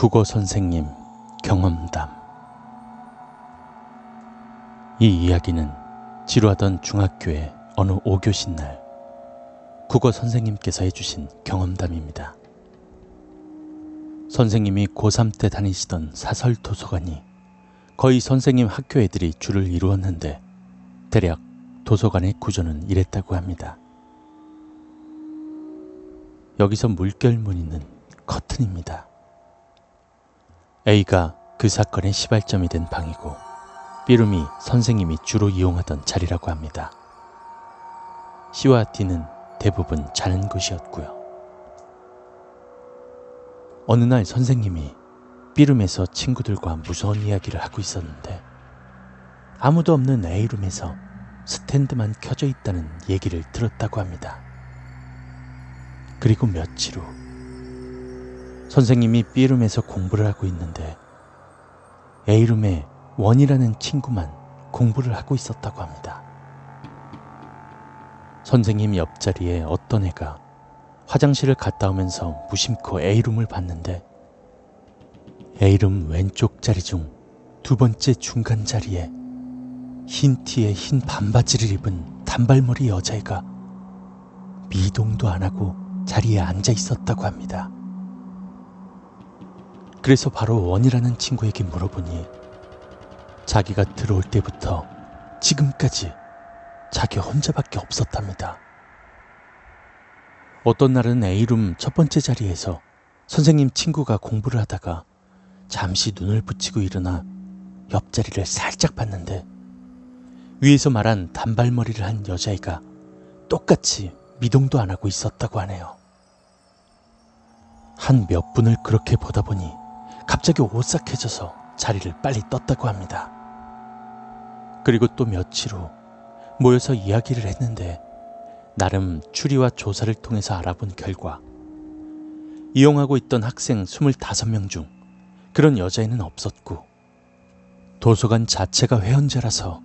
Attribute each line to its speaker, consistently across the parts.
Speaker 1: 국어 선생님 경험담 이 이야기는 지루하던 중학교의 어느 5교시 날 국어 선생님께서 해주신 경험담입니다. 선생님이 고3 때 다니시던 사설 도서관이 거의 선생님 학교 애들이 줄을 이루었는데 대략 도서관의 구조는 이랬다고 합니다. 여기서 물결무늬는 커튼입니다. A가 그 사건의 시발점이 된 방이고 B룸이 선생님이 주로 이용하던 자리라고 합니다. C와 D는 대부분 자는 곳이었고요. 어느 날 선생님이 B룸에서 친구들과 무서운 이야기를 하고 있었는데 아무도 없는 A룸에서 스탠드만 켜져 있다는 얘기를 들었다고 합니다. 그리고 며칠 후 선생님이 B룸에서 공부를 하고 있는데 A룸에 원이라는 친구만 공부를 하고 있었다고 합니다. 선생님 옆자리에 어떤 애가 화장실을 갔다 오면서 무심코 A룸을 봤는데 A룸 왼쪽 자리 중 두 번째 중간 자리에 흰 티에 흰 반바지를 입은 단발머리 여자애가 미동도 안 하고 자리에 앉아 있었다고 합니다. 그래서 바로 원이라는 친구에게 물어보니 자기가 들어올 때부터 지금까지 자기 혼자밖에 없었답니다. 어떤 날은 A룸 첫 번째 자리에서 선생님 친구가 공부를 하다가 잠시 눈을 붙이고 일어나 옆자리를 살짝 봤는데 위에서 말한 단발머리를 한 여자애가 똑같이 미동도 안 하고 있었다고 하네요. 한 몇 분을 그렇게 보다 보니 갑자기 오싹해져서 자리를 빨리 떴다고 합니다. 그리고 또 며칠 후 모여서 이야기를 했는데 나름 추리와 조사를 통해서 알아본 결과 이용하고 있던 학생 25명 중 그런 여자애는 없었고 도서관 자체가 회원제라서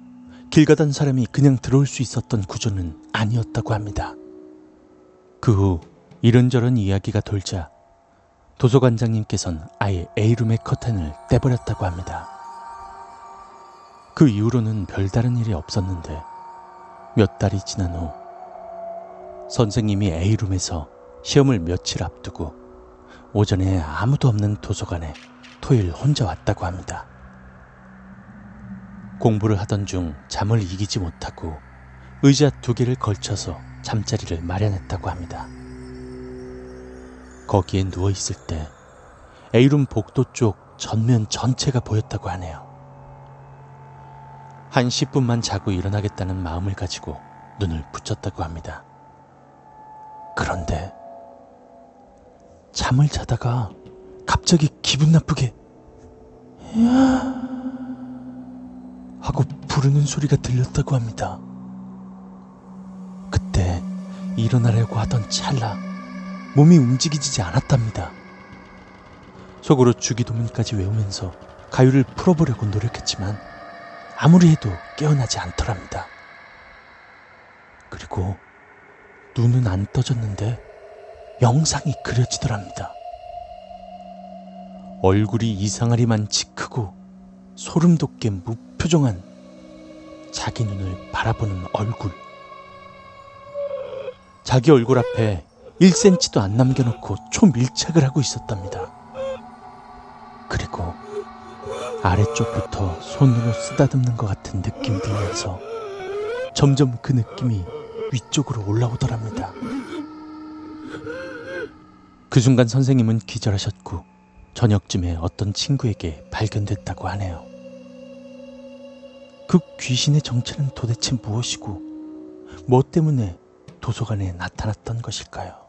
Speaker 1: 길 가던 사람이 그냥 들어올 수 있었던 구조는 아니었다고 합니다. 그 후 이런저런 이야기가 돌자 도서관장님께선 아예 A룸의 커튼을 떼버렸다고 합니다. 그 이후로는 별다른 일이 없었는데 몇 달이 지난 후 선생님이 A룸에서 시험을 며칠 앞두고 오전에 아무도 없는 도서관에 토요일 혼자 왔다고 합니다. 공부를 하던 중 잠을 이기지 못하고 의자 두 개를 걸쳐서 잠자리를 마련했다고 합니다. 거기에 누워 있을 때 A룸 복도 쪽 전면 전체가 보였다고 하네요. 한 10분만 자고 일어나겠다는 마음을 가지고 눈을 붙였다고 합니다. 그런데 잠을 자다가 갑자기 기분 나쁘게 하고 부르는 소리가 들렸다고 합니다. 그때 일어나려고 하던 찰나 몸이 움직이지 않았답니다. 속으로 주기도문까지 외우면서 가유를 풀어보려고 노력했지만 아무리 해도 깨어나지 않더랍니다. 그리고 눈은 안 떠졌는데 영상이 그려지더랍니다. 얼굴이 이상하리만치 크고 소름 돋게 무표정한 자기 눈을 바라보는 얼굴. 자기 얼굴 앞에 1cm도 안 남겨놓고 초밀착을 하고 있었답니다. 그리고 아래쪽부터 손으로 쓰다듬는 것 같은 느낌이 들면서 점점 그 느낌이 위쪽으로 올라오더랍니다. 그 순간 선생님은 기절하셨고 저녁쯤에 어떤 친구에게 발견됐다고 하네요. 그 귀신의 정체는 도대체 무엇이고, 뭐 때문에 도서관에 나타났던 것일까요?